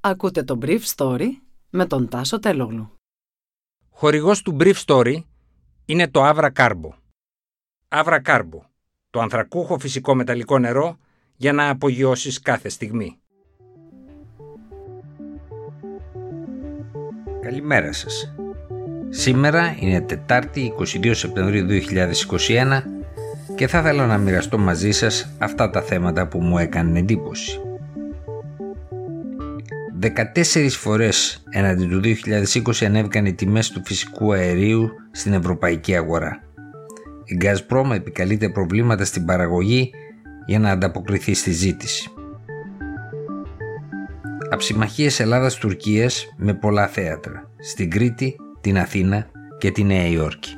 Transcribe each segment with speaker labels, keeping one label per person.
Speaker 1: Ακούτε το Brief Story με τον Τάσο Τελόγλου.
Speaker 2: Χορηγός του Brief Story είναι το Avra Carbo. Avra Carbo, το ανθρακούχο φυσικό μεταλλικό νερό για να απογειώσεις κάθε στιγμή. Καλημέρα σας. Σήμερα είναι Τετάρτη 22 Σεπτεμβρίου 2021 και θα ήθελα να μοιραστώ μαζί σας αυτά τα θέματα που μου έκαναν εντύπωση. 14 φορές έναντι του 2020 ανέβηκαν οι τιμές του φυσικού αερίου στην ευρωπαϊκή αγορά. Η Gazprom επικαλείται προβλήματα στην παραγωγή για να ανταποκριθεί στη ζήτηση. Αψημαχίες Ελλάδας-Τουρκίας με πολλά θέατρα, στην Κρήτη, την Αθήνα και τη Νέα Υόρκη.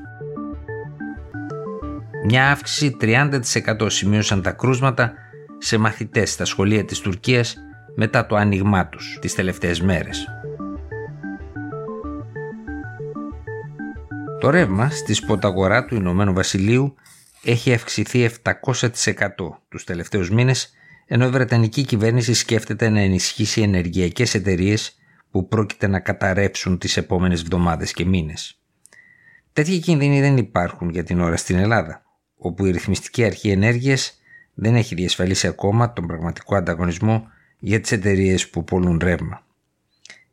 Speaker 2: Μια αύξηση 30% σημείωσαν τα κρούσματα σε μαθητές στα σχολεία της Τουρκίας μετά το άνοιγμά τους τις τελευταίες μέρες. Το ρεύμα στη σποταγορά του Ηνωμένου Βασιλείου έχει αυξηθεί 700% τους τελευταίους μήνες ενώ η Βρετανική κυβέρνηση σκέφτεται να ενισχύσει ενεργειακές εταιρείες που πρόκειται να καταρρεύσουν τις επόμενες εβδομάδες και μήνες. Τέτοιοι κίνδυνοι δεν υπάρχουν για την ώρα στην Ελλάδα, όπου η ρυθμιστική αρχή ενέργειας δεν έχει διασφαλίσει ακόμα τον πραγματικό ανταγωνισμό για τις εταιρείες που πουλούν ρεύμα.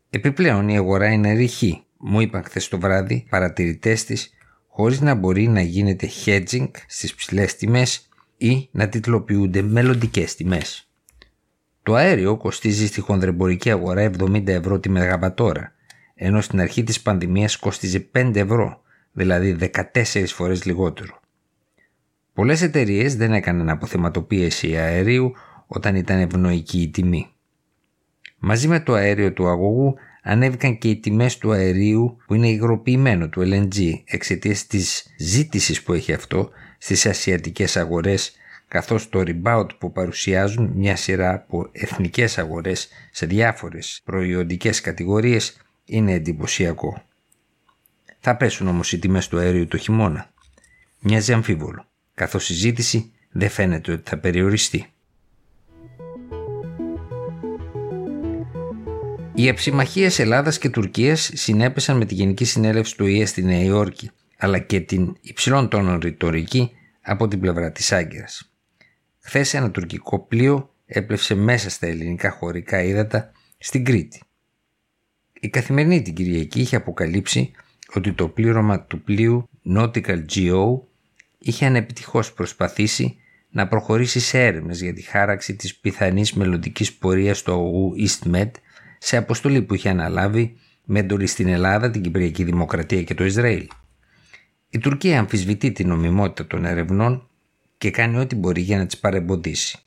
Speaker 2: Επιπλέον η αγορά είναι ρηχή, μου είπαν χθες το βράδυ παρατηρητές της, χωρίς να μπορεί να γίνεται hedging στις ψηλές τιμές ή να τιτλοποιούνται μελλοντικές τιμές. Το αέριο κοστίζει στη χονδρεμπορική αγορά 70 ευρώ τη μεγαβατόρα, ενώ στην αρχή της πανδημίας κόστιζε 5 ευρώ, δηλαδή 14 φορές λιγότερο. Πολλές εταιρείες δεν έκαναν αποθεματοποίηση αερίου όταν ήταν ευνοϊκή η τιμή. Μαζί με το αέριο του αγωγού ανέβηκαν και οι τιμές του αερίου που είναι υγροποιημένο του LNG εξαιτίας της ζήτησης που έχει αυτό στις ασιατικές αγορές καθώς το rebound που παρουσιάζουν μια σειρά από εθνικές αγορές σε διάφορες προϊόντικές κατηγορίες είναι εντυπωσιακό. Θα πέσουν όμως οι τιμές του αερίου το χειμώνα. Μοιάζει αμφίβολο, καθώς η ζήτηση δεν φαίνεται ότι θα περιοριστεί. Οι εψημαχίες Ελλάδας και Τουρκίας συνέπεσαν με τη Γενική Συνέλευση του ΙΕ στη Νέα Υόρκη, αλλά και την υψηλών τόνων ρητορική από την πλευρά της Άγκυρας. Χθες ένα τουρκικό πλοίο έπλευσε μέσα στα ελληνικά χωρικά ύδατα στην Κρήτη. Η καθημερινή την Κυριακή είχε αποκαλύψει ότι το πλήρωμα του πλοίου Nautical Geo είχε ανεπιτυχώς προσπαθήσει να προχωρήσει σε έρευνες για τη χάραξη της πιθανής μελλοντικής πορείας του αγωγού EastMed σε αποστολή που είχε αναλάβει με εντολή στην Ελλάδα, την Κυπριακή Δημοκρατία και το Ισραήλ. Η Τουρκία αμφισβητεί την νομιμότητα των ερευνών και κάνει ό,τι μπορεί για να τις παρεμποδίσει.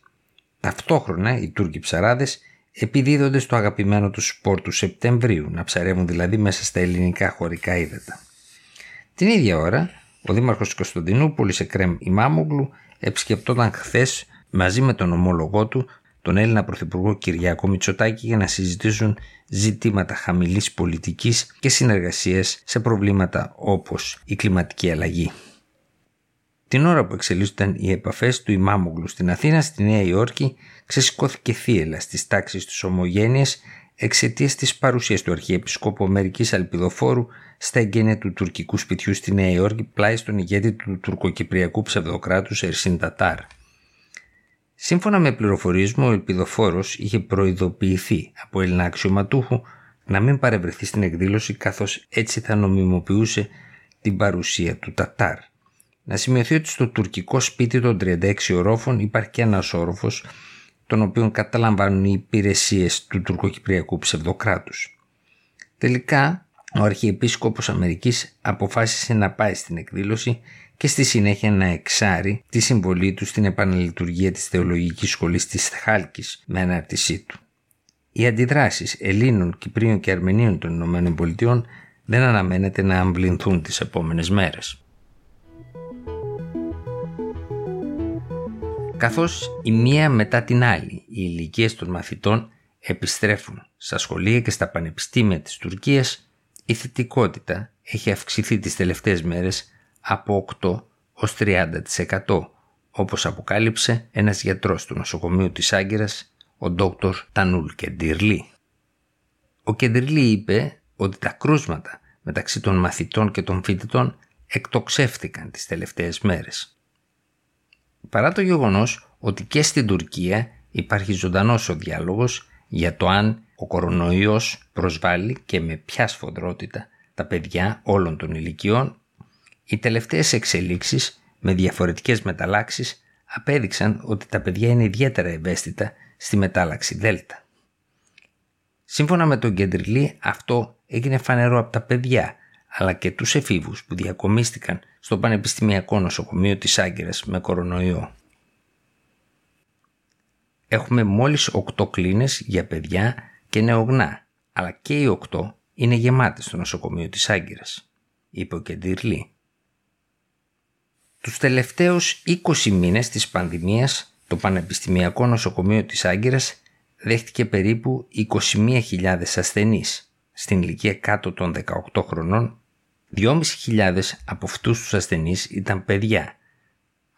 Speaker 2: Ταυτόχρονα οι Τούρκοι ψαράδες επιδίδονται στο αγαπημένο τους σπορ του Σεπτεμβρίου, να ψαρεύουν δηλαδή μέσα στα ελληνικά χωρικά ύδατα. Την ίδια ώρα, ο Δήμαρχος Κωνσταντινούπολης Εκρέμ Ημάμογλου επισκεπτόταν χθες μαζί με τον ομόλογό του τον Έλληνα Πρωθυπουργό Κυριάκο Μητσοτάκη για να συζητήσουν ζητήματα χαμηλής πολιτικής και συνεργασίες σε προβλήματα όπως η κλιματική αλλαγή. Την ώρα που εξελίσσονταν οι επαφές του Ιμάμογλου στην Αθήνα, στη Νέα Υόρκη, ξεσηκώθηκε θύελα στις τάξεις του ομογένειες εξαιτίας της παρουσίας του Αρχιεπισκόπου Αμερικής Αλπιδοφόρου στα εγγένεια του τουρκικού σπιτιού στη Νέα Υόρκη πλάι στον ηγέτη του τουρκοκυπριακού ψευδοκράτους Ερσίν Τατάρ. Σύμφωνα με πληροφορίες μου, ο ελπιδοφόρος είχε προειδοποιηθεί από Έλληνα αξιωματούχο να μην παρευρεθεί στην εκδήλωση καθώς έτσι θα νομιμοποιούσε την παρουσία του Τατάρ. Να σημειωθεί ότι στο τουρκικό σπίτι των 36 ορόφων υπάρχει και ένας όροφος, τον οποίο καταλαμβάνουν οι υπηρεσίες του τουρκοκυπριακού ψευδοκράτους. Τελικά, ο Αρχιεπίσκοπος Αμερικής αποφάσισε να πάει στην εκδήλωση και στη συνέχεια να εξάρει τη συμβολή του στην επαναλειτουργία της θεολογικής σχολής της Χάλκης με ανάρτησή του. Οι αντιδράσεις Ελλήνων, Κυπρίων και Αρμενίων των Ηνωμένων Πολιτειών δεν αναμένεται να αμβληνθούν τις επόμενες μέρες. Καθώς η μία μετά την άλλη οι ηλικίες των μαθητών επιστρέφουν στα σχολεία και στα πανεπιστήμια της Τουρκίας, η θετικότητα έχει αυξηθεί τις τελευταίες μέρες από 8 ως 30% όπως αποκάλυψε ένας γιατρός του νοσοκομείου της Άγκυρας, ο Dr. Τανούλ Κεντυρλή. Ο Κεντριλή είπε ότι τα κρούσματα μεταξύ των μαθητών και των φοιτητών εκτοξεύτηκαν τις τελευταίες μέρες. Παρά το γεγονός ότι και στην Τουρκία υπάρχει ζωντανός ο διάλογος για το αν ο κορονοϊός προσβάλλει και με ποια σφοδρότητα τα παιδιά όλων των ηλικιών, οι τελευταίες εξελίξεις με διαφορετικές μεταλλάξεις απέδειξαν ότι τα παιδιά είναι ιδιαίτερα ευαίσθητα στη μετάλλαξη Δέλτα. Σύμφωνα με τον Κεντριλή αυτό έγινε φανερό από τα παιδιά αλλά και τους εφήβους που διακομίστηκαν στο Πανεπιστημιακό Νοσοκομείο της Άγκυρας με κορονοϊό. Έχουμε μόλις 8 κλίνες για παιδιά και νεογνά, αλλά και οι 8 είναι γεμάτες στο νοσοκομείο της Άγκυρας, είπε ο Κεντριλή. Τους τελευταίους 20 μήνες της πανδημίας, το Πανεπιστημιακό Νοσοκομείο της Άγκυρας δέχτηκε περίπου 21.000 ασθενείς. Στην ηλικία κάτω των 18 χρονών, 2.500 από αυτούς τους ασθενείς ήταν παιδιά,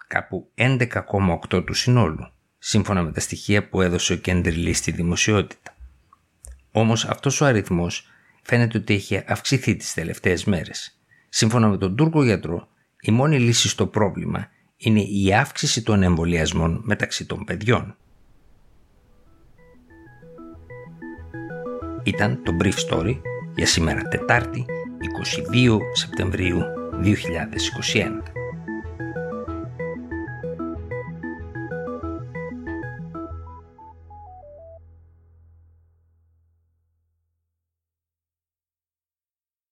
Speaker 2: κάπου 11,8 του συνόλου, σύμφωνα με τα στοιχεία που έδωσε ο Κέντριλή στη δημοσιότητα. Όμως αυτός ο αριθμός φαίνεται ότι έχει αυξηθεί τις τελευταίες μέρες. Σύμφωνα με τον Τούρκο γιατρό, η μόνη λύση στο πρόβλημα είναι η αύξηση των εμβολιασμών μεταξύ των παιδιών. Ήταν το Brief Story για σήμερα Τετάρτη 22 Σεπτεμβρίου 2021.